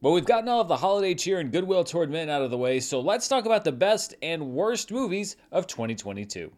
But we've gotten all of the holiday cheer and goodwill toward men out of the way, so let's talk about the best and worst movies of 2022.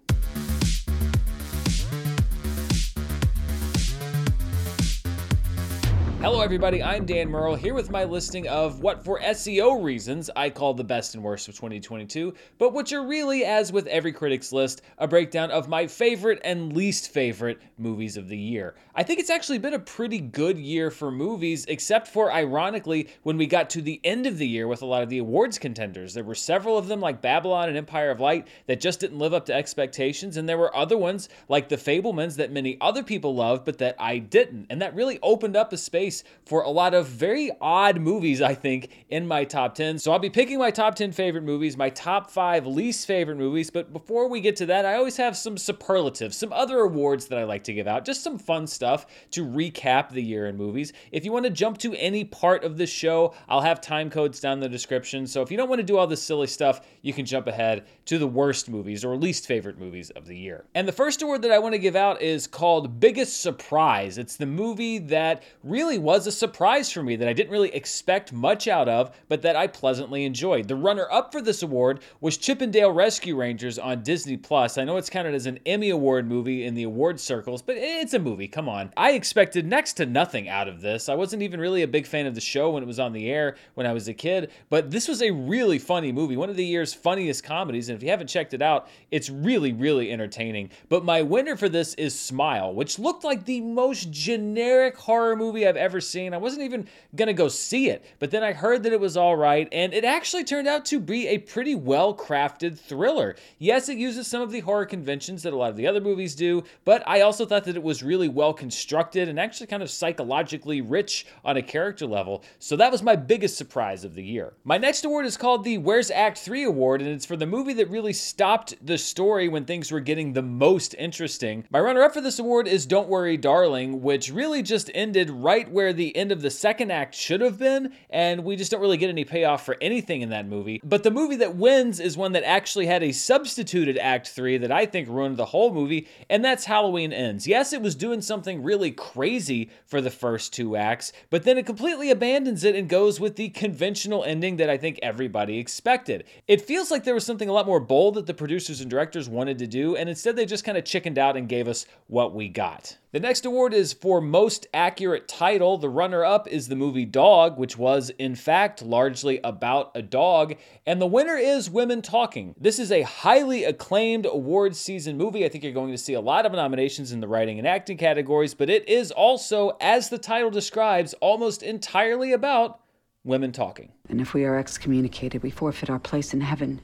Hello, everybody. I'm Dan Murrell here with my listing of what, for SEO reasons, I call the best and worst of 2022, but which are really, as with every critic's list, a breakdown of my favorite and least favorite movies of the year. I think it's actually been a pretty good year for movies, except for, ironically, when we got to the end of the year with a lot of the awards contenders. There were several of them, like Babylon and Empire of Light, that just didn't live up to expectations, and there were other ones, like The Fabelmans, that many other people loved, but that I didn't. And that really opened up a space for a lot of very odd movies, I think, in my top 10. So I'll be picking my top 10 favorite movies, my top five least favorite movies. But before we get to that, I always have some superlatives, some other awards that I like to give out, just some fun stuff to recap the year in movies. If you want to jump to any part of the show, I'll have time codes down in the description. So if you don't want to do all this silly stuff, you can jump ahead to the worst movies or least favorite movies of the year. And the first award that I want to give out is called Biggest Surprise. It's the movie that really was a surprise for me that I didn't really expect much out of, but that I pleasantly enjoyed. The runner up for this award was Chip 'n Dale Rescue Rangers on Disney Plus. I know it's counted as an Emmy Award movie in the award circles, but it's a movie. Come on. I expected next to nothing out of this. I wasn't even really a big fan of the show when it was on the air when I was a kid, but this was a really funny movie. One of the year's funniest comedies, and if you haven't checked it out, it's really, really entertaining. But my winner for this is Smile, which looked like the most generic horror movie I've ever ever seen. I wasn't even gonna go see it, but then I heard that it was all right, and it actually turned out to be a pretty well crafted thriller. Yes, it uses some of the horror conventions that a lot of the other movies do, but I also thought that it was really well constructed and actually kind of psychologically rich on a character level. So that was my biggest surprise of the year. My next award is called the Where's Act 3 Award, and it's for the movie that really stopped the story when things were getting the most interesting. My runner up for this award is Don't Worry, Darling, which really just ended right where where the end of the second act should have been, and we just don't really get any payoff for anything in that movie. But the movie that wins is one that actually had a substituted act three that I think ruined the whole movie, and that's Halloween Ends. Yes, it was doing something really crazy for the first two acts, but then it completely abandons it and goes with the conventional ending that I think everybody expected. It feels like there was something a lot more bold that the producers and directors wanted to do, and instead they just kind of chickened out and gave us what we got. The next award is for most accurate title. The runner up is the movie Dog, which was, in fact, largely about a dog. And the winner is Women Talking. This is a highly acclaimed award season movie. I think you're going to see a lot of nominations in the writing and acting categories, but it is also, as the title describes, almost entirely about women talking. And if we are excommunicated, we forfeit our place in heaven.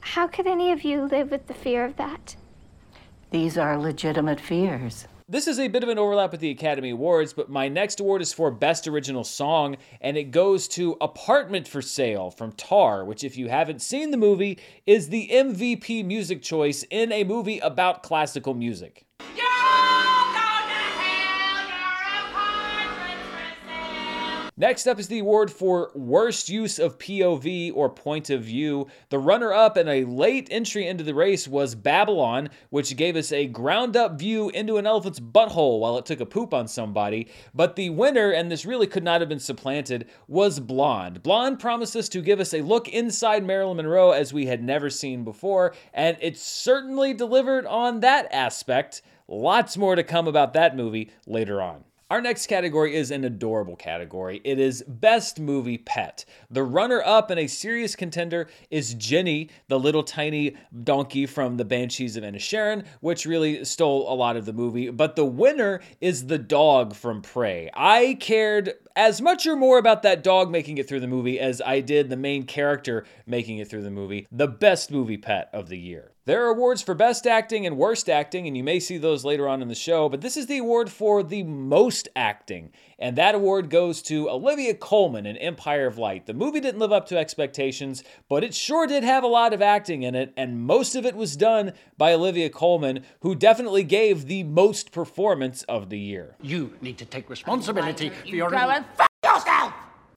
How could any of you live with the fear of that? These are legitimate fears. This is a bit of an overlap with the Academy Awards, but my next award is for Best Original Song, and it goes to Apartment for Sale from Tar, which, if you haven't seen the movie, is the MVP music choice in a movie about classical music. Next up is the award for Worst Use of POV or Point of View. The runner up and a late entry into the race was Babylon, which gave us a ground up view into an elephant's butthole while it took a poop on somebody. But the winner, and this really could not have been supplanted, was Blonde. Blonde promised to give us a look inside Marilyn Monroe as we had never seen before, and it certainly delivered on that aspect. Lots more to come about that movie later on. Our next category is an adorable category. It is Best Movie Pet. The runner up and a serious contender is Jenny, the little tiny donkey from the Banshees of Inisherin, which really stole a lot of the movie. But the winner is the dog from Prey. I cared as much or more about that dog making it through the movie as I did the main character making it through the movie. The best movie pet of the year. There are awards for best acting and worst acting, and you may see those later on in the show, but this is the award for the most acting. And that award goes to Olivia Colman in Empire of Light. The movie didn't live up to expectations, but it sure did have a lot of acting in it, and most of it was done by Olivia Colman, who definitely gave the most performance of the year. You need to take responsibility for your. Go and f yourself!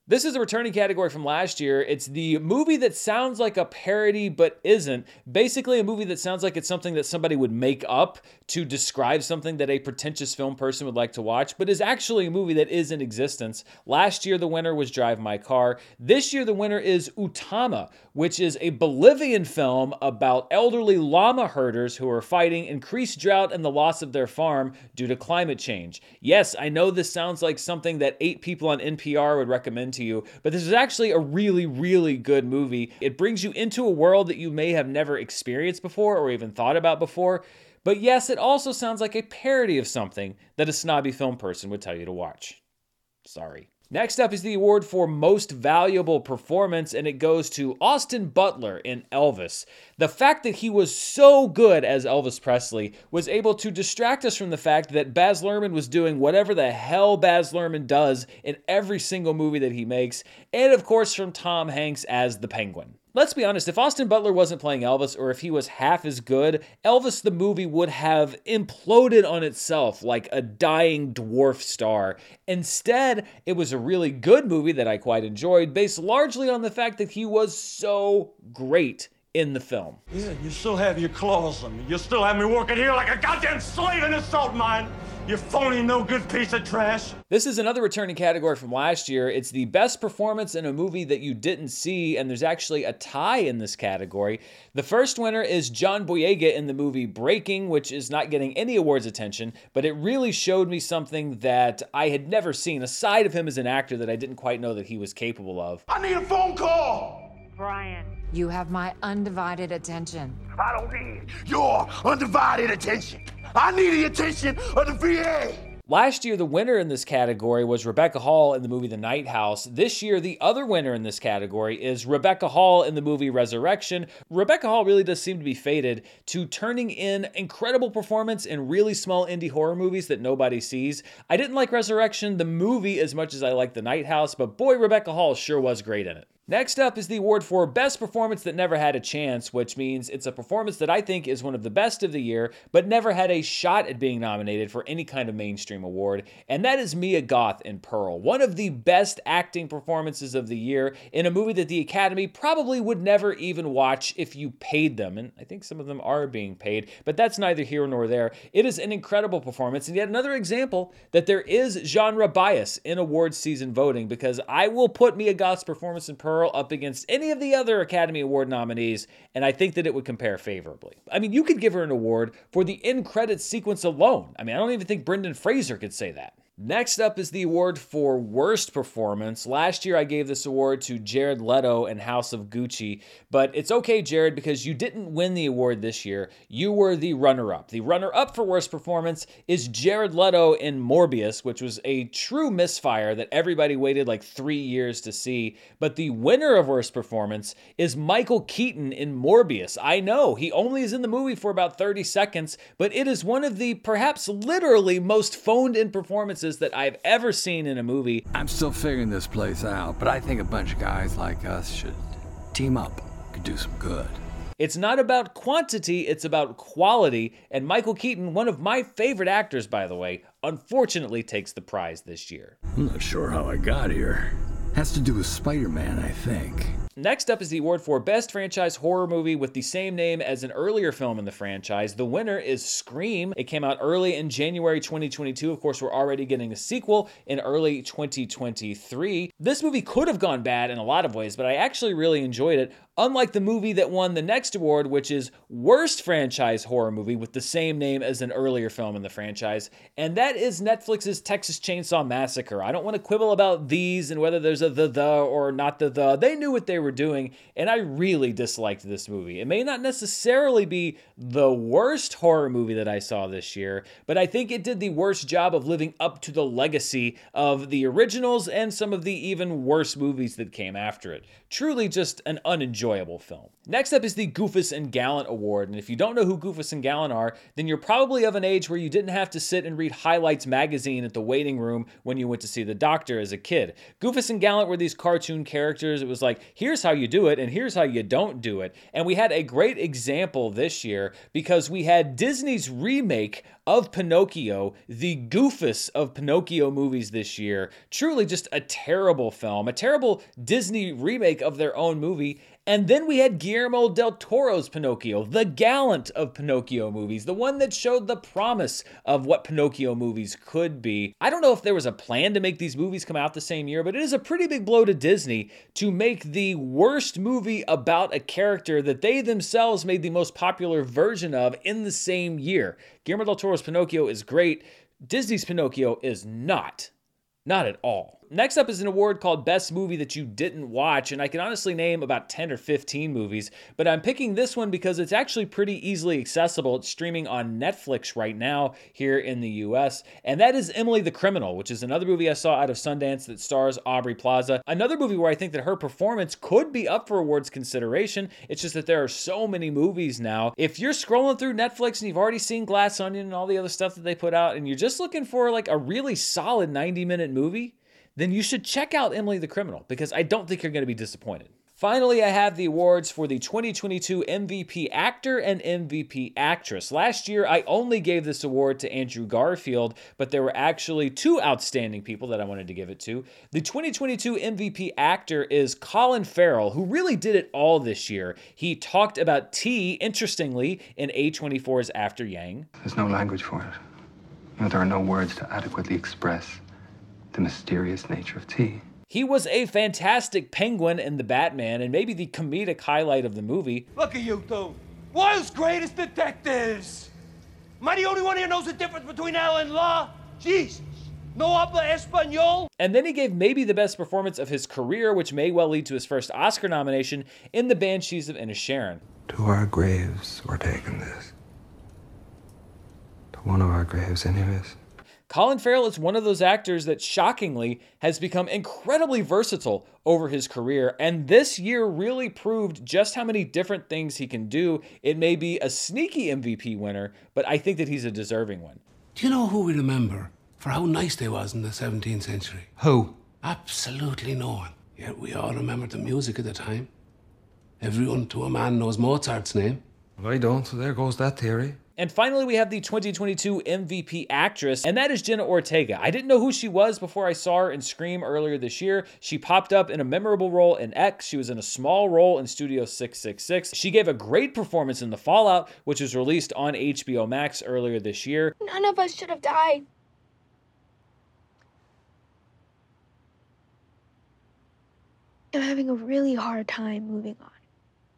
This is a returning category from last year. It's the movie that sounds like a parody but isn't. Basically, a movie that sounds like it's something that somebody would make up to describe something that a pretentious film person would like to watch, but is actually a movie that is in existence. Last year, the winner was Drive My Car. This year, the winner is Utama, which is a Bolivian film about elderly llama herders who are fighting increased drought and the loss of their farm due to climate change. Yes, I know this sounds like something that eight people on NPR would recommend to you, but this is actually a really, really good movie. It brings you into a world that you may have never experienced before or even thought about before. But yes, it also sounds like a parody of something that a snobby film person would tell you to watch. Sorry. Next up is the award for Most Valuable Performance, and it goes to Austin Butler in Elvis. The fact that he was so good as Elvis Presley was able to distract us from the fact that Baz Luhrmann was doing whatever the hell Baz Luhrmann does in every single movie that he makes, and of course from Tom Hanks as the Penguin. Let's be honest, if Austin Butler wasn't playing Elvis or if he was half as good, Elvis the movie would have imploded on itself like a dying dwarf star. Instead, it was a really good movie that I quite enjoyed, based largely on the fact that he was so great in the film. Yeah, you still have your claws on me. You still have me working here like a goddamn slave in a salt mine. You phony, no good piece of trash. This is another returning category from last year. It's the best performance in a movie that you didn't see, and there's actually a tie in this category. The first winner is John Boyega in the movie Breaking, which is not getting any awards attention, but it really showed me something that I had never seen, a side of him as an actor that I didn't quite know that he was capable of. I need a phone call. Brian. You have my undivided attention. I don't need your undivided attention. I need the attention of the VA. Last year, the winner in this category was Rebecca Hall in the movie The Night House. This year, the other winner in this category is Rebecca Hall in the movie Resurrection. Rebecca Hall really does seem to be fated to turning in incredible performance in really small indie horror movies that nobody sees. I didn't like Resurrection, the movie, as much as I liked The Night House, but boy, Rebecca Hall sure was great in it. Next up is the award for Best Performance That Never Had a Chance, which means it's a performance that I think is one of the best of the year, but never had a shot at being nominated for any kind of mainstream award, and that is Mia Goth in Pearl. One of the best acting performances of the year in a movie that the Academy probably would never even watch if you paid them, and I think some of them are being paid, but that's neither here nor there. It is an incredible performance, and yet another example that there is genre bias in awards season voting, because I will put Mia Goth's performance in Pearl Up against any of the other Academy Award nominees, and I think that it would compare favorably. I mean, you could give her an award for the end credits sequence alone. I mean, I don't even think Brendan Fraser could say that. Next up is the award for worst performance. Last year I gave this award to Jared Leto in House of Gucci, but it's okay, Jared, because you didn't win the award this year. You were the runner up. The runner up for worst performance is Jared Leto in Morbius, which was a true misfire that everybody waited like three years to see. But the winner of worst performance is Michael Keaton in Morbius. I know he only is in the movie for about 30 seconds, but it is one of the perhaps literally most phoned in performances that I've ever seen in a movie. I'm still figuring this place out, but I think a bunch of guys like us should team up, could do some good. It's not about quantity, it's about quality. And Michael Keaton, one of my favorite actors, by the way, unfortunately takes the prize this year. I'm not sure how I got here. Has to do with Spider Man, I think. Next up is the award for Best Franchise Horror Movie with the same name as an earlier film in the franchise. The winner is Scream. It came out early in January 2022. Of course, we're already getting a sequel in early 2023. This movie could have gone bad in a lot of ways, but I actually really enjoyed it. Unlike the movie that won the next award, which is Worst Franchise Horror Movie with the same name as an earlier film in the franchise, and that is Netflix's Texas Chainsaw Massacre. I don't want to quibble about these and whether there's a the the or not the the. They knew what they were doing, and I really disliked this movie. It may not necessarily be the worst horror movie that I saw this year, but I think it did the worst job of living up to the legacy of the originals and some of the even worse movies that came after it. Truly just an unenjoyable film. Next up is the Goofus and Gallant Award, and if you don't know who Goofus and Gallant are, then you're probably of an age where you didn't have to sit and read Highlights magazine at the waiting room when you went to see the doctor as a kid. Goofus and Gallant were these cartoon characters. It was like, here's here's how you do it, and here's how you don't do it. And we had a great example this year because we had Disney's remake of Pinocchio, the goofus of Pinocchio movies this year. Truly just a terrible film, a terrible Disney remake of their own movie. And then we had Guillermo del Toro's Pinocchio, the gallant of Pinocchio movies, the one that showed the promise of what Pinocchio movies could be. I don't know if there was a plan to make these movies come out the same year, but it is a pretty big blow to Disney to make the worst movie about a character that they themselves made the most popular version of in the same year. Guillermo del Toro's Pinocchio is great. Disney's Pinocchio is not. Not at all. Next up is an award called Best Movie That You Didn't Watch, and I can honestly name about 10 or 15 movies, but I'm picking this one because it's actually pretty easily accessible. It's streaming on Netflix right now here in the US, and that is Emily the Criminal, which is another movie I saw out of Sundance that stars Aubrey Plaza. Another movie where I think that her performance could be up for awards consideration. It's just that there are so many movies now. If you're scrolling through Netflix and you've already seen Glass Onion and all the other stuff that they put out, and you're just looking for like a really solid 90 minute movie, then you should check out Emily the Criminal because I don't think you're going to be disappointed. Finally, I have the awards for the 2022 MVP Actor and MVP Actress. Last year, I only gave this award to Andrew Garfield, but there were actually two outstanding people that I wanted to give it to. The 2022 MVP Actor is Colin Farrell, who really did it all this year. He talked about tea, interestingly, in A24's After Yang. There's no language for it. You know, there are no words to adequately express the mysterious nature of tea. He was a fantastic penguin in The Batman and maybe the comedic highlight of the movie. Look at you two. World's greatest detectives. Am I the only one here knows the difference between L and law? Jesus. No habla español? And then he gave maybe the best performance of his career, which may well lead to his first Oscar nomination in The Banshees of Inisherin. To our graves we're taking this. To one of our graves, anyways. Colin Farrell is one of those actors that shockingly has become incredibly versatile over his career, and this year really proved just how many different things he can do. It may be a sneaky MVP winner, but I think that he's a deserving one. Do you know who we remember for how nice they was in the 17th century? Who? Absolutely no one. Yet we all remember the music of the time. Everyone to a man knows Mozart's name. Well, I don't, so there goes that theory. And finally, we have the 2022 MVP actress, and that is Jenna Ortega. I didn't know who she was before I saw her in Scream earlier this year. She popped up in a memorable role in X. She was in a small role in Studio 666. She gave a great performance in The Fallout, which was released on HBO Max earlier this year. None of us should have died. I'm having a really hard time moving on.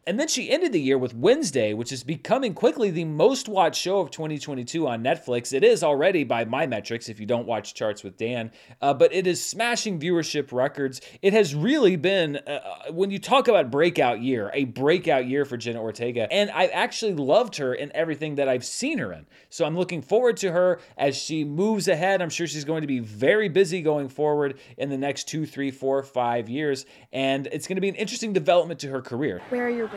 And then she ended the year with Wednesday, which is becoming quickly the most watched show of 2022 on Netflix. It is already by my metrics, if you don't watch Charts with Dan, uh, but it is smashing viewership records. It has really been, uh, uh, when you talk about breakout year, a breakout year for Jenna Ortega. And I've actually loved her in everything that I've seen her in. So I'm looking forward to her as she moves ahead. I'm sure she's going to be very busy going forward in the next two, three, four, five years. And it's going to be an interesting development to her career. Where are your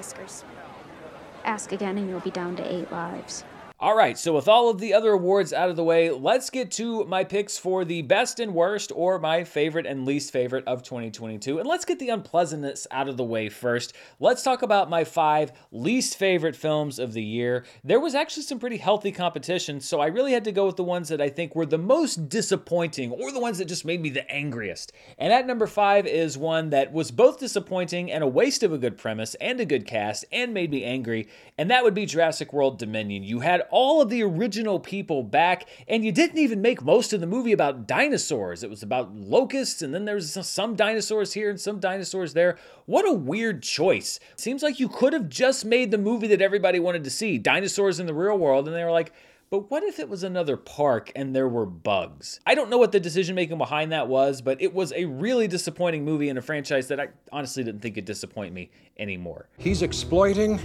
Ask again and you'll be down to eight lives. All right, so with all of the other awards out of the way, let's get to my picks for the best and worst, or my favorite and least favorite of 2022. And let's get the unpleasantness out of the way first. Let's talk about my five least favorite films of the year. There was actually some pretty healthy competition, so I really had to go with the ones that I think were the most disappointing, or the ones that just made me the angriest. And at number five is one that was both disappointing and a waste of a good premise and a good cast, and made me angry, and that would be Jurassic World Dominion. You had all of the original people back, and you didn't even make most of the movie about dinosaurs. It was about locusts, and then there's some dinosaurs here and some dinosaurs there. What a weird choice. Seems like you could have just made the movie that everybody wanted to see dinosaurs in the real world, and they were like, but what if it was another park and there were bugs? I don't know what the decision making behind that was, but it was a really disappointing movie in a franchise that I honestly didn't think could disappoint me anymore. He's exploiting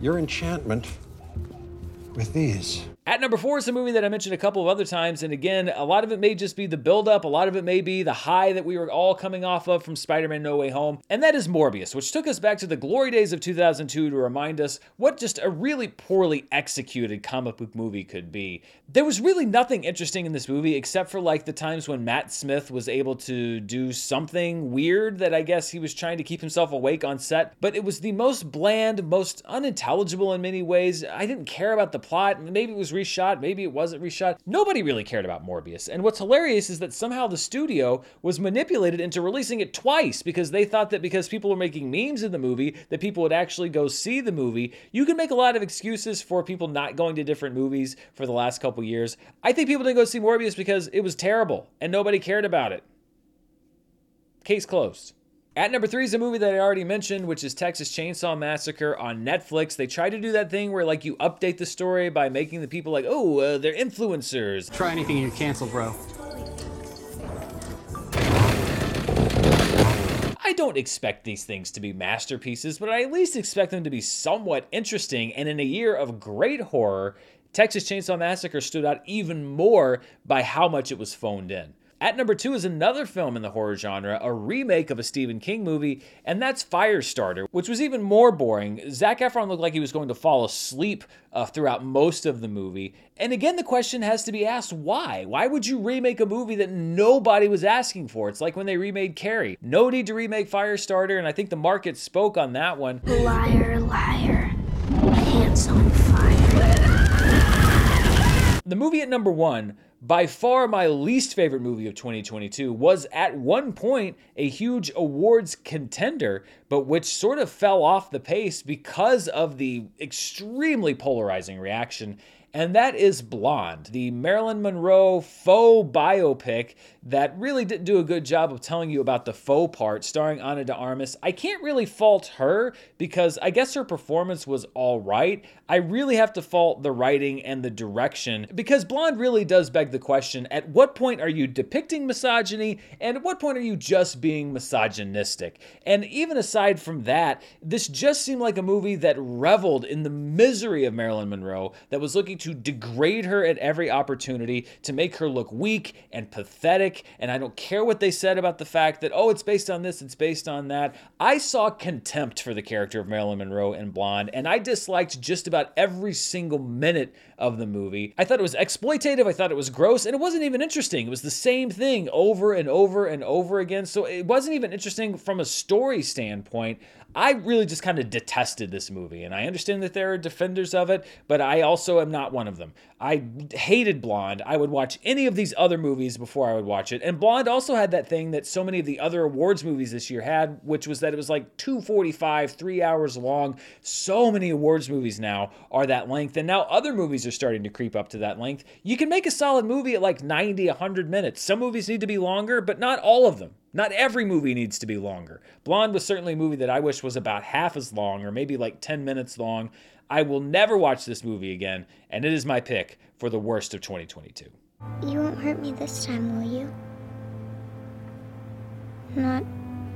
your enchantment with these. At number four is a movie that I mentioned a couple of other times, and again, a lot of it may just be the buildup, a lot of it may be the high that we were all coming off of from Spider Man No Way Home, and that is Morbius, which took us back to the glory days of 2002 to remind us what just a really poorly executed comic book movie could be. There was really nothing interesting in this movie except for like the times when Matt Smith was able to do something weird that I guess he was trying to keep himself awake on set, but it was the most bland, most unintelligible in many ways. I didn't care about the plot. Maybe it was reshot, maybe it wasn't reshot. Nobody really cared about Morbius. And what's hilarious is that somehow the studio was manipulated into releasing it twice because they thought that because people were making memes in the movie, that people would actually go see the movie. You can make a lot of excuses for people not going to different movies for the last couple years. I think people didn't go see Morbius because it was terrible and nobody cared about it. Case closed. At number three is a movie that I already mentioned, which is Texas Chainsaw Massacre on Netflix. They try to do that thing where like you update the story by making the people like, oh, uh, they're influencers. Try anything and you're canceled, bro. I don't expect these things to be masterpieces, but I at least expect them to be somewhat interesting. And in a year of great horror, Texas Chainsaw Massacre stood out even more by how much it was phoned in. At number two is another film in the horror genre, a remake of a Stephen King movie, and that's Firestarter, which was even more boring. Zac Efron looked like he was going to fall asleep uh, throughout most of the movie. And again, the question has to be asked why? Why would you remake a movie that nobody was asking for? It's like when they remade Carrie. No need to remake Firestarter, and I think the market spoke on that one. Liar, liar. Pants on fire. The movie at number one by far my least favorite movie of 2022 was at one point a huge awards contender, but which sort of fell off the pace because of the extremely polarizing reaction and that is Blonde, the Marilyn Monroe faux biopic that really didn't do a good job of telling you about the faux part, starring Ana de Armas. I can't really fault her because I guess her performance was all right. I really have to fault the writing and the direction because Blonde really does beg the question at what point are you depicting misogyny and at what point are you just being misogynistic? And even aside from that, this just seemed like a movie that reveled in the misery of Marilyn Monroe, that was looking to degrade her at every opportunity, to make her look weak and pathetic. And I don't care what they said about the fact that, oh, it's based on this, it's based on that. I saw contempt for the character of Marilyn Monroe in Blonde, and I disliked just about every single minute of the movie. I thought it was exploitative, I thought it was gross, and it wasn't even interesting. It was the same thing over and over and over again. So it wasn't even interesting from a story standpoint. I really just kind of detested this movie, and I understand that there are defenders of it, but I also am not one of them. I hated Blonde. I would watch any of these other movies before I would watch it. And Blonde also had that thing that so many of the other awards movies this year had, which was that it was like 245, three hours long. So many awards movies now are that length, and now other movies are starting to creep up to that length. You can make a solid movie at like 90, 100 minutes. Some movies need to be longer, but not all of them. Not every movie needs to be longer. Blonde was certainly a movie that I wish was about half as long or maybe like 10 minutes long. I will never watch this movie again, and it is my pick for the worst of 2022. You won't hurt me this time, will you? Not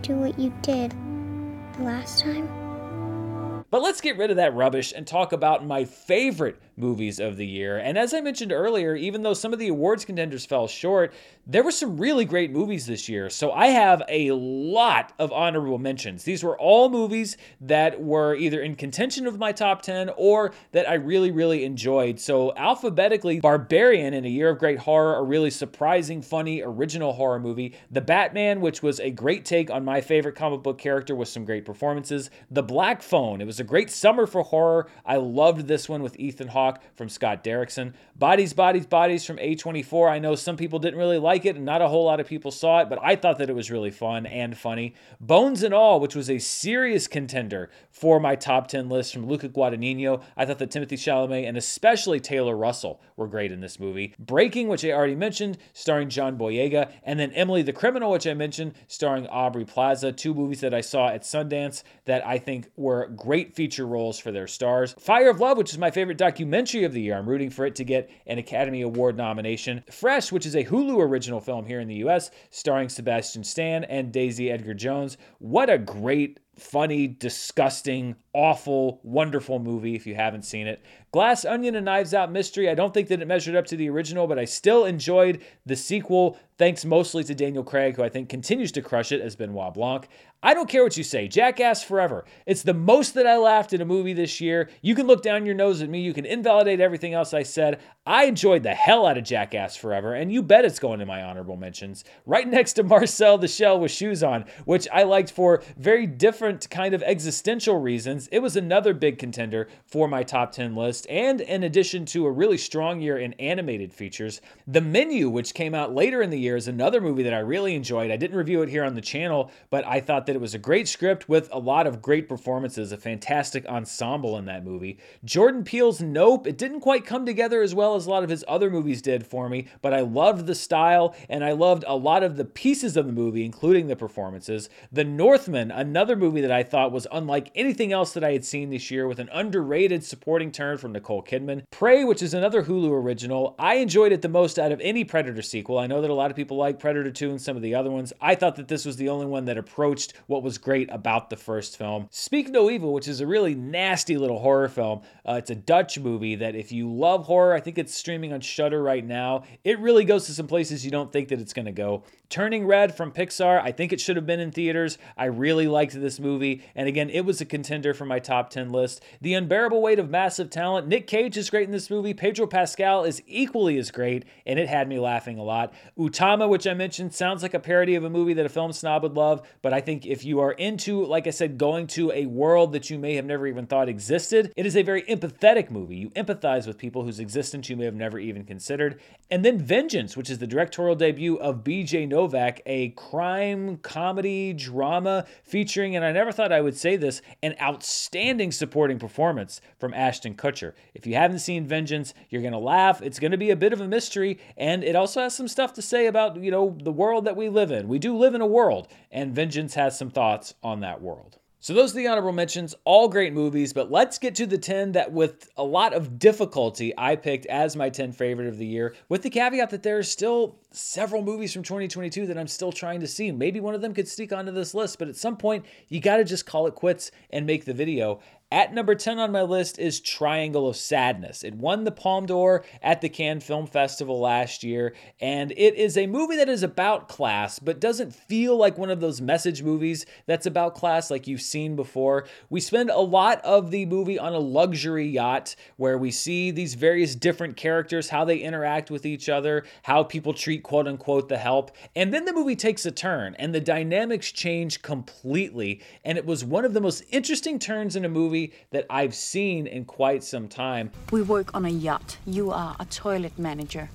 do what you did the last time? But let's get rid of that rubbish and talk about my favorite movies of the year. And as I mentioned earlier, even though some of the awards contenders fell short, there were some really great movies this year. So I have a lot of honorable mentions. These were all movies that were either in contention of my top 10 or that I really, really enjoyed. So alphabetically, Barbarian in A Year of Great Horror, a really surprising, funny, original horror movie. The Batman, which was a great take on my favorite comic book character with some great performances. The Black Phone, it was a great summer for horror. I loved this one with Ethan Hawke from Scott Derrickson. Bodies, Bodies, Bodies from A24. I know some people didn't really like it, and not a whole lot of people saw it, but I thought that it was really fun and funny. Bones and All, which was a serious contender for my top 10 list from Luca Guadagnino. I thought that Timothée Chalamet and especially Taylor Russell were great in this movie. Breaking, which I already mentioned, starring John Boyega, and then Emily the Criminal, which I mentioned, starring Aubrey Plaza. Two movies that I saw at Sundance that I think were great feature roles for their stars. Fire of Love, which is my favorite documentary of the year. I'm rooting for it to get an Academy Award nomination. Fresh, which is a Hulu original film here in the US, starring Sebastian Stan and Daisy Edgar Jones. What a great funny, disgusting, awful, wonderful movie if you haven't seen it. Glass Onion and Knives Out Mystery, I don't think that it measured up to the original, but I still enjoyed the sequel, thanks mostly to Daniel Craig, who I think continues to crush it as Benoit Blanc. I don't care what you say, Jackass Forever. It's the most that I laughed in a movie this year. You can look down your nose at me, you can invalidate everything else I said. I enjoyed the hell out of Jackass Forever, and you bet it's going in my honorable mentions. Right next to Marcel the Shell with Shoes On, which I liked for very different kind of existential reasons. It was another big contender for my top 10 list, and in addition to a really strong year in animated features, The Menu, which came out later in the year, is another movie that I really enjoyed. I didn't review it here on the channel, but I thought that it was a great script with a lot of great performances, a fantastic ensemble in that movie. Jordan Peele's Nope, it didn't quite come together as well as a lot of his other movies did for me, but I loved the style and I loved a lot of the pieces of the movie, including the performances. The Northman, another movie that I thought was unlike anything else that I had seen this year, with an underrated supporting turn from Nicole Kidman. Prey, which is another Hulu original, I enjoyed it the most out of any Predator sequel. I know that a lot of people like Predator 2 and some of the other ones. I thought that this was the only one that approached what was great about the first film. Speak No Evil, which is a really nasty little horror film. Uh, it's a Dutch movie that if you love horror, I think it's streaming on Shudder right now. It really goes to some places you don't think that it's going to go. Turning Red from Pixar, I think it should have been in theaters. I really liked this movie, and again, it was a contender for my top 10 list. The Unbearable Weight of Massive Talent, Nick Cage is great in this movie. Pedro Pascal is equally as great, and it had me laughing a lot. Utama, which I mentioned, sounds like a parody of a movie that a film snob would love, but I think if you are into, like I said, going to a world that you may have never even thought existed, it is a very empathetic movie. You empathize with people whose existence you may have never even considered. And then Vengeance, which is the directorial debut of BJ Novak, a crime comedy drama featuring, and I never thought I would say this, an outstanding supporting performance from Ashton Kutcher. If you haven't seen Vengeance, you're going to laugh. It's going to be a bit of a mystery, and it also has some stuff to say about, you know, the world that we live in. We do live in a world, and Vengeance has some thoughts on that world. So those are the honorable mentions, all great movies, but let's get to the 10 that with a lot of difficulty I picked as my 10 favorite of the year, with the caveat that there are still several movies from 2022 that I'm still trying to see. Maybe one of them could sneak onto this list, but at some point you got to just call it quits and make the video. At number 10 on my list is Triangle of Sadness. It won the Palme d'Or at the Cannes Film Festival last year, and it is a movie that is about class, but doesn't feel like one of those message movies that's about class like you've seen before. We spend a lot of the movie on a luxury yacht where we see these various different characters, how they interact with each other, how people treat quote unquote the help, and then the movie takes a turn and the dynamics change completely. And it was one of the most interesting turns in a movie that I've seen in quite some time. We work on a yacht. You are a toilet manager.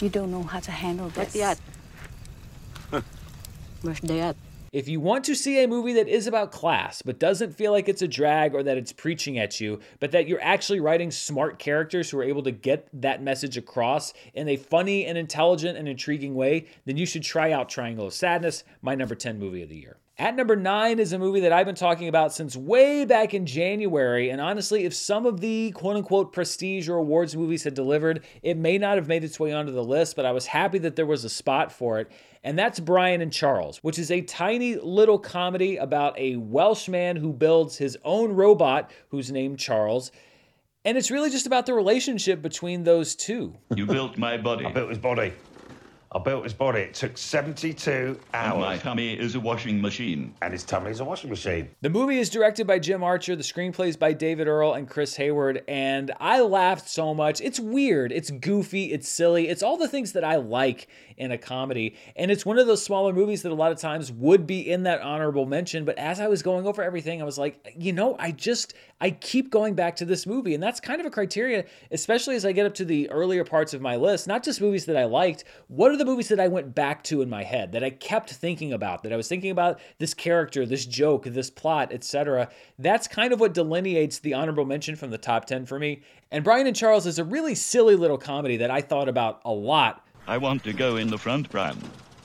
You don't know how to handle this. yacht? Where's the yacht? If you want to see a movie that is about class, but doesn't feel like it's a drag or that it's preaching at you, but that you're actually writing smart characters who are able to get that message across in a funny and intelligent and intriguing way, then you should try out Triangle of Sadness, my number 10 movie of the year. At number nine is a movie that I've been talking about since way back in January. And honestly, if some of the quote unquote prestige or awards movies had delivered, it may not have made its way onto the list, but I was happy that there was a spot for it. And that's Brian and Charles, which is a tiny little comedy about a Welsh man who builds his own robot who's named Charles. And it's really just about the relationship between those two. You built my body. I built his body. I built his body. It took 72 hours. And my tummy is a washing machine. And his tummy is a washing machine. The movie is directed by Jim Archer. The screenplay is by David Earl and Chris Hayward. And I laughed so much. It's weird. It's goofy. It's silly. It's all the things that I like in a comedy. And it's one of those smaller movies that a lot of times would be in that honorable mention. But as I was going over everything, I was like, you know, I just, I keep going back to this movie. And that's kind of a criteria, especially as I get up to the earlier parts of my list, not just movies that I liked. What are the movies that I went back to in my head that I kept thinking about, that I was thinking about this character, this joke, this plot, etc. That's kind of what delineates the honorable mention from the top 10 for me. And Brian and Charles is a really silly little comedy that I thought about a lot. I want to go in the front, Brian.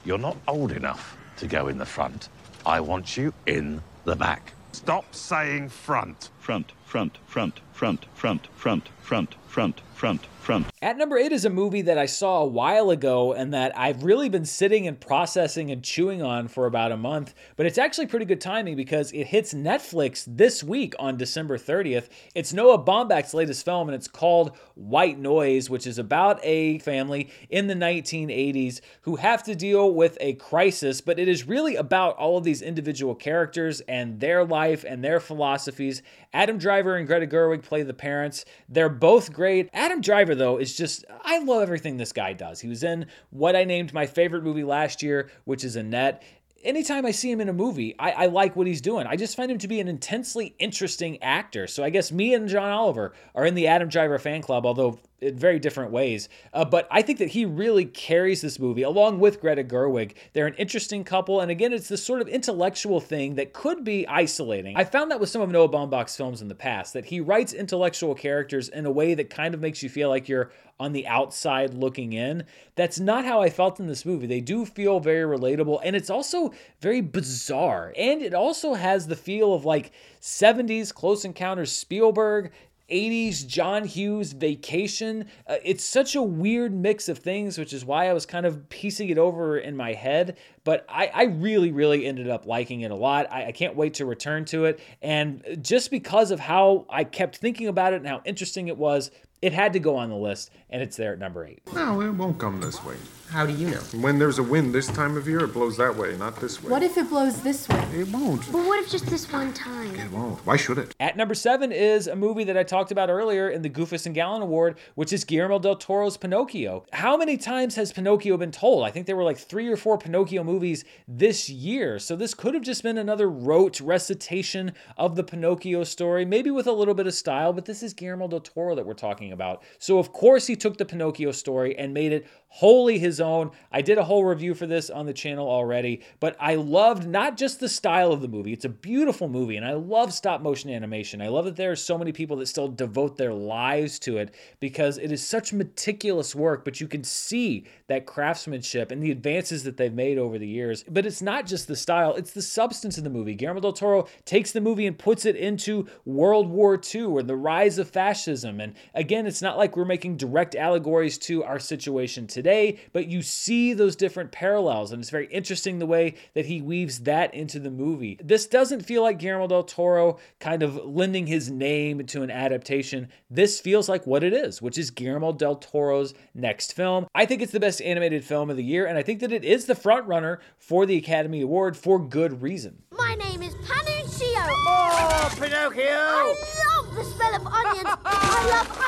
You're not old enough to go in the front. I want you in the back. Stop saying front. Front, front, front, front, front, front, front, front, front, front. At number eight is a movie that I saw a while ago and that I've really been sitting and processing and chewing on for about a month. But it's actually pretty good timing because it hits Netflix this week on December 30th. It's Noah Baumbach's latest film and it's called White Noise, which is about a family in the 1980s who have to deal with a crisis. But it is really about all of these individual characters and their life and their philosophies. Adam Driver and Greta Gerwig play the parents. They're both great. Adam Driver, though, is just, I love everything this guy does. He was in what I named my favorite movie last year, which is Annette anytime I see him in a movie, I, I, like what he's doing. I just find him to be an intensely interesting actor. So I guess me and John Oliver are in the Adam Driver fan club, although in very different ways. Uh, but I think that he really carries this movie along with Greta Gerwig. They're an interesting couple. And again, it's this sort of intellectual thing that could be isolating. I found that with some of Noah Baumbach's films in the past, that he writes intellectual characters in a way that kind of makes you feel like you're on the outside looking in. That's not how I felt in this movie. They do feel very relatable and it's also very bizarre. And it also has the feel of like 70s Close Encounters Spielberg 80s John Hughes vacation. Uh, it's such a weird mix of things, which is why I was kind of piecing it over in my head. But I, I really, really ended up liking it a lot. I, I can't wait to return to it. And just because of how I kept thinking about it and how interesting it was, it had to go on the list, and it's there at number eight. No, it won't come this way. How do you know? When there's a wind this time of year, it blows that way, not this way. What if it blows this way? It won't. But what if just this one time? It won't. Why should it? At number seven is a movie that I talked about earlier in the Goofus and Gallant Award, which is Guillermo del Toro's Pinocchio. How many times has Pinocchio been told? I think there were like three or four Pinocchio movies this year. So this could have just been another rote recitation of the Pinocchio story, maybe with a little bit of style, but this is Guillermo del Toro that we're talking about. So of course he took the Pinocchio story and made it wholly his own. I did a whole review for this on the channel already, but I loved not just the style of the movie, it's a beautiful movie, and I love stop motion animation. I love that there are so many people that still devote their lives to it because it is such meticulous work, but you can see that craftsmanship and the advances that they've made over the years. But it's not just the style, it's the substance of the movie. Guillermo del Toro takes the movie and puts it into World War II or the rise of fascism. And again, it's not like we're making direct allegories to our situation today, but you see those different parallels. And it's very interesting the way that he weaves that into the movie. This doesn't feel like Guillermo del Toro kind of lending his name to an adaptation. This feels like what it is, which is Guillermo del Toro's next film. I think it's the best animated film of the year, and I think that it is the front runner for the Academy Award for good reason. My name is Panuccio. Oh, Pinocchio! I love the smell of onions. I love, I love what?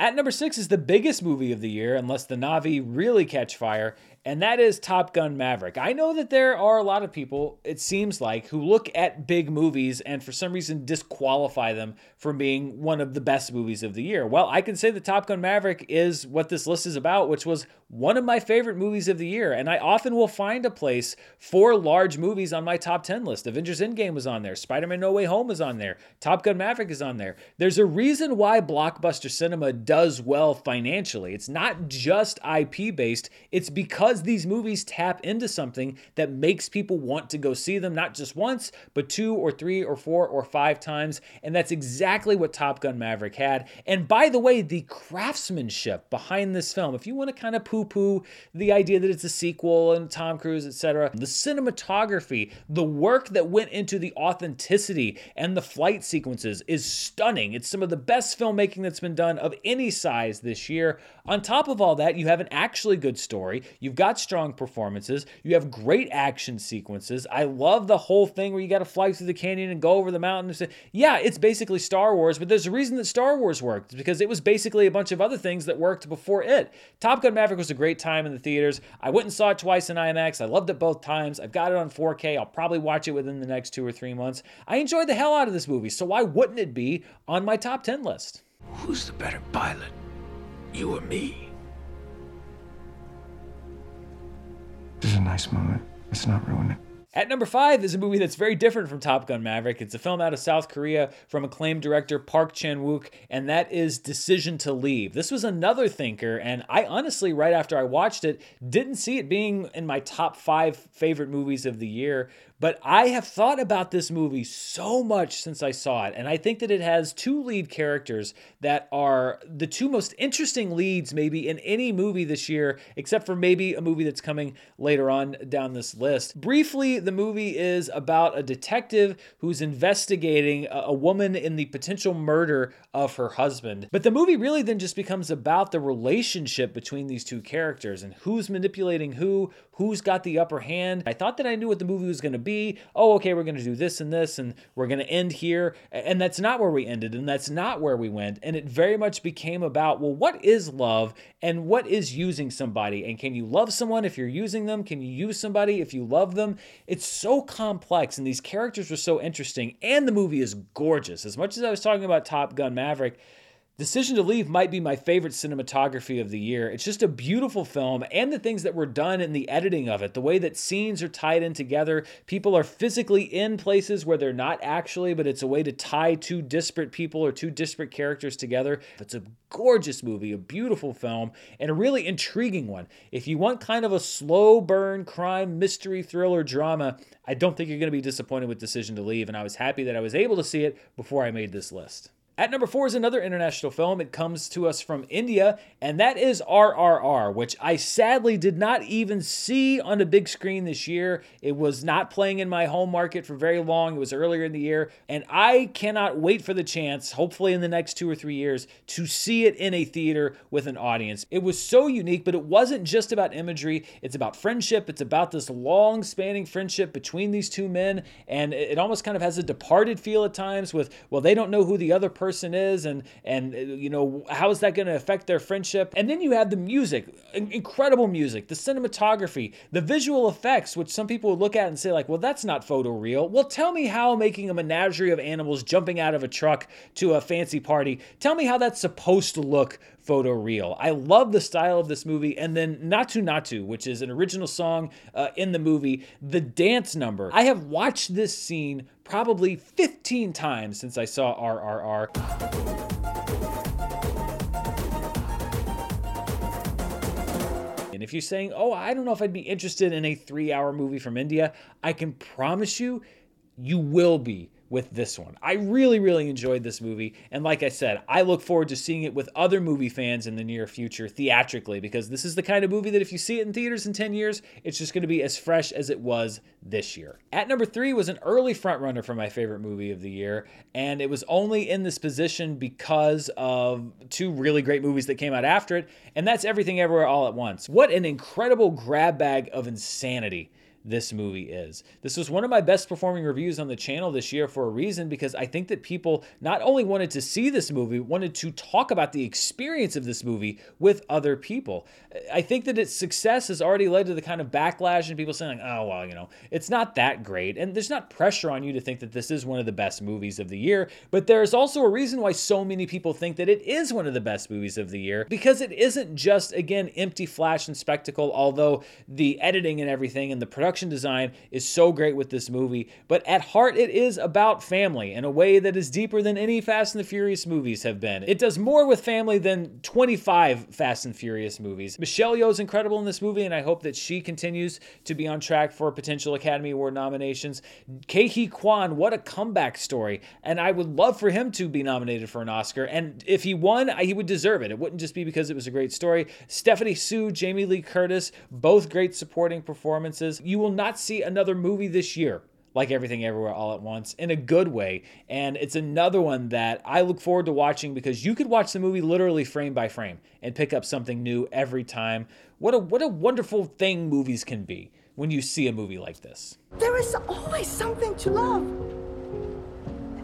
At number six is the biggest movie of the year, unless the Na'vi really catch fire, and that is Top Gun Maverick. I know that there are a lot of people, it seems like, who look at big movies and for some reason disqualify them from being one of the best movies of the year. Well, I can say that Top Gun Maverick is what this list is about, which was one of my favorite movies of the year. And I often will find a place for large movies on my top 10 list. Avengers Endgame was on there, Spider Man No Way Home is on there, Top Gun Maverick is on there. There's a reason why blockbuster cinema does well financially. It's not just IP based, it's because these movies tap into something that makes people want to go see them, not just once, but two or three or four or five times. And that's exactly what Top Gun Maverick had. And by the way, the craftsmanship behind this film, if you want to kind of poo poo the idea that it's a sequel and Tom Cruise, etc., the cinematography, the work that went into the authenticity and the flight sequences is stunning. It's some of the best filmmaking that's been done of any size this year. On top of all that, you have an actually good story. You've got strong performances. You have great action sequences. I love the whole thing where you got to fly through the canyon and go over the mountains. Yeah, it's basically Star Wars, but there's a reason that Star Wars worked because it was basically a bunch of other things that worked before it. Top Gun Maverick was a great time in the theaters. I went and saw it twice in IMAX. I loved it both times. I've got it on 4K. I'll probably watch it within the next two or three months. I enjoyed the hell out of this movie, so why wouldn't it be on my top 10 list? Who's the better pilot? You or me? This is a nice moment. Let's not ruin it. At number five is a movie that's very different from Top Gun Maverick. It's a film out of South Korea from acclaimed director Park Chan Wook, and that is Decision to Leave. This was another thinker, and I honestly, right after I watched it, didn't see it being in my top five favorite movies of the year. But I have thought about this movie so much since I saw it, and I think that it has two lead characters that are the two most interesting leads, maybe, in any movie this year, except for maybe a movie that's coming later on down this list. Briefly, the movie is about a detective who's investigating a woman in the potential murder of her husband. But the movie really then just becomes about the relationship between these two characters and who's manipulating who, who's got the upper hand. I thought that I knew what the movie was going to be. Oh, okay, we're going to do this and this, and we're going to end here. And that's not where we ended, and that's not where we went. And it very much became about, well, what is love and what is using somebody? And can you love someone if you're using them? Can you use somebody if you love them? It's so complex, and these characters were so interesting, and the movie is gorgeous. As much as I was talking about Top Gun Maverick, Decision to Leave might be my favorite cinematography of the year. It's just a beautiful film, and the things that were done in the editing of it, the way that scenes are tied in together. People are physically in places where they're not actually, but it's a way to tie two disparate people or two disparate characters together. It's a gorgeous movie, a beautiful film, and a really intriguing one. If you want kind of a slow burn crime, mystery, thriller, drama, I don't think you're going to be disappointed with Decision to Leave, and I was happy that I was able to see it before I made this list. At number four is another international film. It comes to us from India, and that is RRR, which I sadly did not even see on a big screen this year. It was not playing in my home market for very long. It was earlier in the year, and I cannot wait for the chance, hopefully in the next two or three years, to see it in a theater with an audience. It was so unique, but it wasn't just about imagery, it's about friendship. It's about this long spanning friendship between these two men, and it almost kind of has a departed feel at times with, well, they don't know who the other person person is and and uh, you know how is that going to affect their friendship? And then you have the music incredible music the cinematography the visual effects which some people would look at and say like well that's not photo real well tell me how making a menagerie of animals jumping out of a truck to a fancy party tell me how that's supposed to look photo real. I love the style of this movie. And then Naatu Naatu, which is an original song uh, in the movie, the dance number. I have watched this scene probably 15 times since I saw RRR. And if you're saying, oh, I don't know if I'd be interested in a three hour movie from India, I can promise you, you will be with this one. I really, really enjoyed this movie. And like I said, I look forward to seeing it with other movie fans in the near future theatrically because this is the kind of movie that if you see it in theaters in 10 years, it's just going to be as fresh as it was this year. At number three was an early frontrunner for my favorite movie of the year. And it was only in this position because of two really great movies that came out after it. And that's Everything Everywhere All at Once. What an incredible grab bag of insanity this movie is. This was one of my best performing reviews on the channel this year for a reason because I think that people not only wanted to see this movie, wanted to talk about the experience of this movie with other people. I think that its success has already led to the kind of backlash and people saying, oh, well, you know, it's not that great. And there's not pressure on you to think that this is one of the best movies of the year, but there's also a reason why so many people think that it is one of the best movies of the year because it isn't just, again, empty flash and spectacle, although the editing and everything and the production production design is so great with this movie, but at heart, it is about family in a way that is deeper than any Fast and the Furious movies have been. It does more with family than 25 Fast and Furious movies. Michelle Yeoh is incredible in this movie, and I hope that she continues to be on track for potential Academy Award nominations. Ke Huy Quan, what a comeback story, and I would love for him to be nominated for an Oscar. And if he won, he would deserve it. It wouldn't just be because it was a great story. Stephanie Hsu, Jamie Lee Curtis, both great supporting performances. You will not see another movie this year like Everything Everywhere All at Once in a good way. And it's another one that I look forward to watching because you could watch the movie literally frame by frame and pick up something new every time. What a what a wonderful thing movies can be when you see a movie like this. There is always something to love.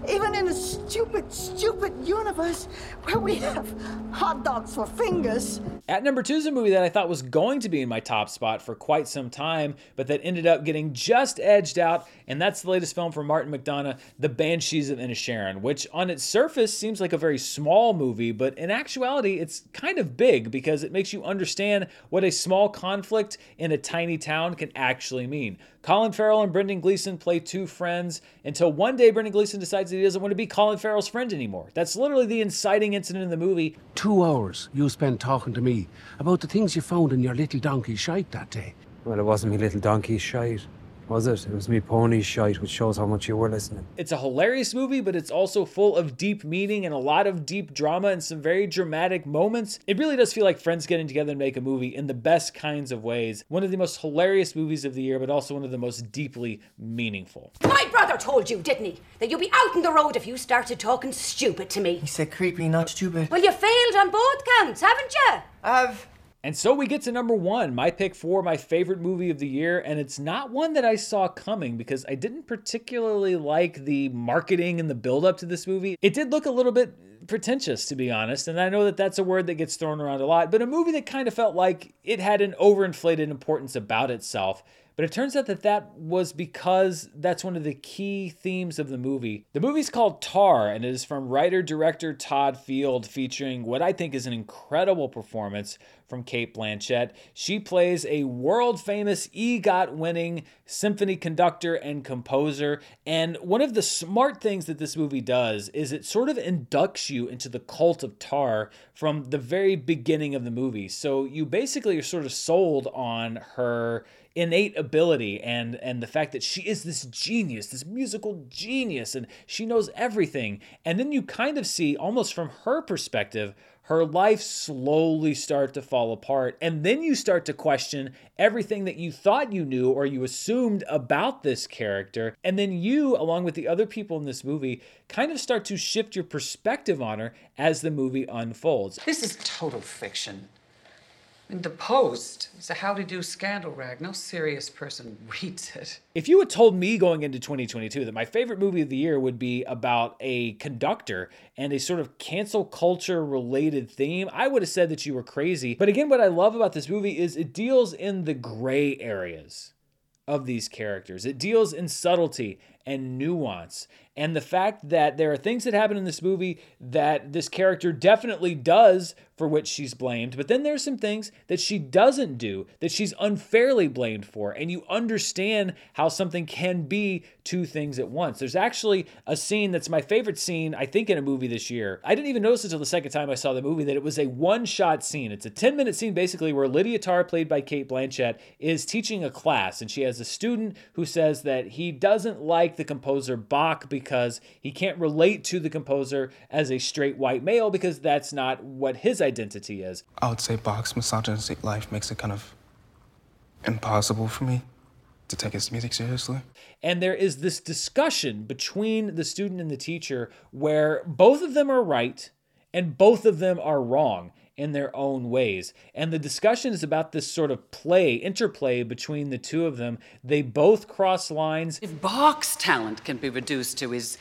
Even in a stupid, stupid universe where we have hot dogs for fingers. At number two is a movie that I thought was going to be in my top spot for quite some time, but that ended up getting just edged out, and that's the latest film from Martin McDonagh, The Banshees of Inisherin, which on its surface seems like a very small movie, but in actuality, it's kind of big because it makes you understand what a small conflict in a tiny town can actually mean. Colin Farrell and Brendan Gleeson play two friends until one day Brendan Gleeson decides that he doesn't want to be Colin Farrell's friend anymore. That's literally the inciting incident in the movie. Two hours you spent talking to me about the things you found in your little donkey shite that day. Well, it wasn't me little donkey shite, was it? It was me pony shite, which shows how much you were listening. It's a hilarious movie, but it's also full of deep meaning and a lot of deep drama and some very dramatic moments. It really does feel like friends getting together and make a movie in the best kinds of ways. One of the most hilarious movies of the year, but also one of the most deeply meaningful. My brother told you, didn't he, that you'd be out in the road if you started talking stupid to me. He said creepy, not stupid. Well, you failed on both counts, haven't you? I've. And so we get to number one, my pick for my favorite movie of the year. And it's not one that I saw coming because I didn't particularly like the marketing and the build up to this movie. It did look a little bit pretentious, to be honest. And I know that that's a word that gets thrown around a lot, but a movie that kind of felt like it had an overinflated importance about itself. But it turns out that that was because that's one of the key themes of the movie. The movie's called Tar, and it is from writer director Todd Field, featuring what I think is an incredible performance from Cate Blanchett. She plays a world famous EGOT winning symphony conductor and composer. And one of the smart things that this movie does is it sort of inducts you into the cult of Tar from the very beginning of the movie. So you basically are sort of sold on her innate ability and and the fact that she is this genius this musical genius and she knows everything. And then you kind of see almost from her perspective her life slowly start to fall apart. And then you start to question everything that you thought you knew or you assumed about this character. And then you along with the other people in this movie kind of start to shift your perspective on her as the movie unfolds. This is total fiction in the Post, it's a how to do scandal rag. No serious person reads it. If you had told me going into 2022 that my favorite movie of the year would be about a conductor and a sort of cancel culture related theme, I would have said that you were crazy. But again, what I love about this movie is it deals in the gray areas of these characters. It deals in subtlety and nuance. And the fact that there are things that happen in this movie that this character definitely does for which she's blamed, but then there's some things that she doesn't do that she's unfairly blamed for. And you understand how something can be two things at once. There's actually a scene that's my favorite scene, I think, in a movie this year. I didn't even notice until the second time I saw the movie that it was a one shot scene. It's a 10 minute scene basically where Lydia Tár, played by Cate Blanchett, is teaching a class. And she has a student who says that he doesn't like the composer Bach because he can't relate to the composer as a straight white male because that's not what his identity is. I would say Bach's misogynistic life makes it kind of impossible for me to take his music seriously. And there is this discussion between the student and the teacher where both of them are right and both of them are wrong in their own ways. And the discussion is about this sort of play, interplay between the two of them. They both cross lines. If Bach's talent can be reduced to his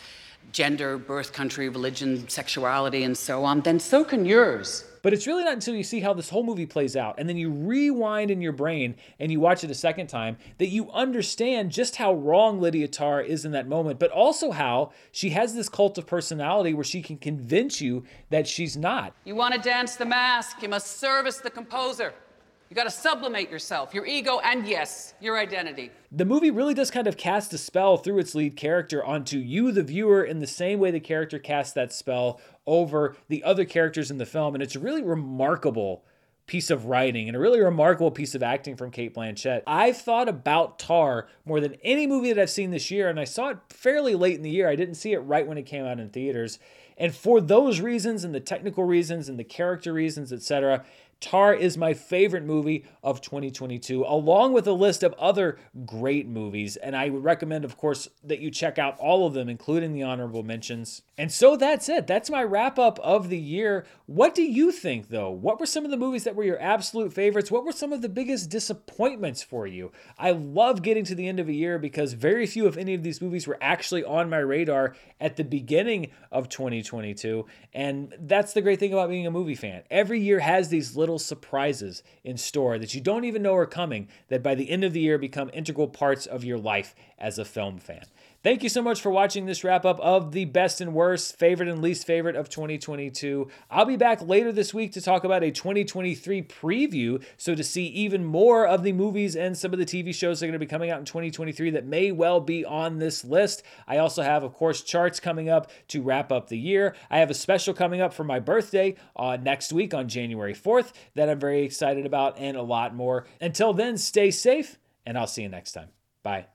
gender, birth country, religion, sexuality, and so on, then so can yours. But it's really not until you see how this whole movie plays out and then you rewind in your brain and you watch it a second time that you understand just how wrong Lydia Tár is in that moment, but also how she has this cult of personality where she can convince you that she's not. You want to dance the mask, you must service the composer. You got to sublimate yourself, your ego, and yes, your identity. The movie really does kind of cast a spell through its lead character onto you, the viewer, in the same way the character casts that spell over the other characters in the film. And it's a really remarkable piece of writing and a really remarkable piece of acting from Cate Blanchett. I've thought about Tar more than any movie that I've seen this year, and I saw it fairly late in the year. I didn't see it right when it came out in theaters. And for those reasons and the technical reasons and the character reasons, etc., Tar is my favorite movie of 2022, along with a list of other great movies. And I would recommend, of course, that you check out all of them, including the honorable mentions. And so that's it. That's my wrap up of the year. What do you think, though? What were some of the movies that were your absolute favorites? What were some of the biggest disappointments for you? I love getting to the end of a year because very few, if any, of these movies were actually on my radar at the beginning of 2022. And that's the great thing about being a movie fan. Every year has these little surprises in store that you don't even know are coming that by the end of the year become integral parts of your life as a film fan. Thank you so much for watching this wrap up of the best and worst, favorite and least favorite of 2022. I'll be back later this week to talk about a 2023 preview. So, to see even more of the movies and some of the TV shows that are going to be coming out in 2023 that may well be on this list. I also have, of course, charts coming up to wrap up the year. I have a special coming up for my birthday uh, next week on January 4th that I'm very excited about, and a lot more. Until then, stay safe, and I'll see you next time. Bye.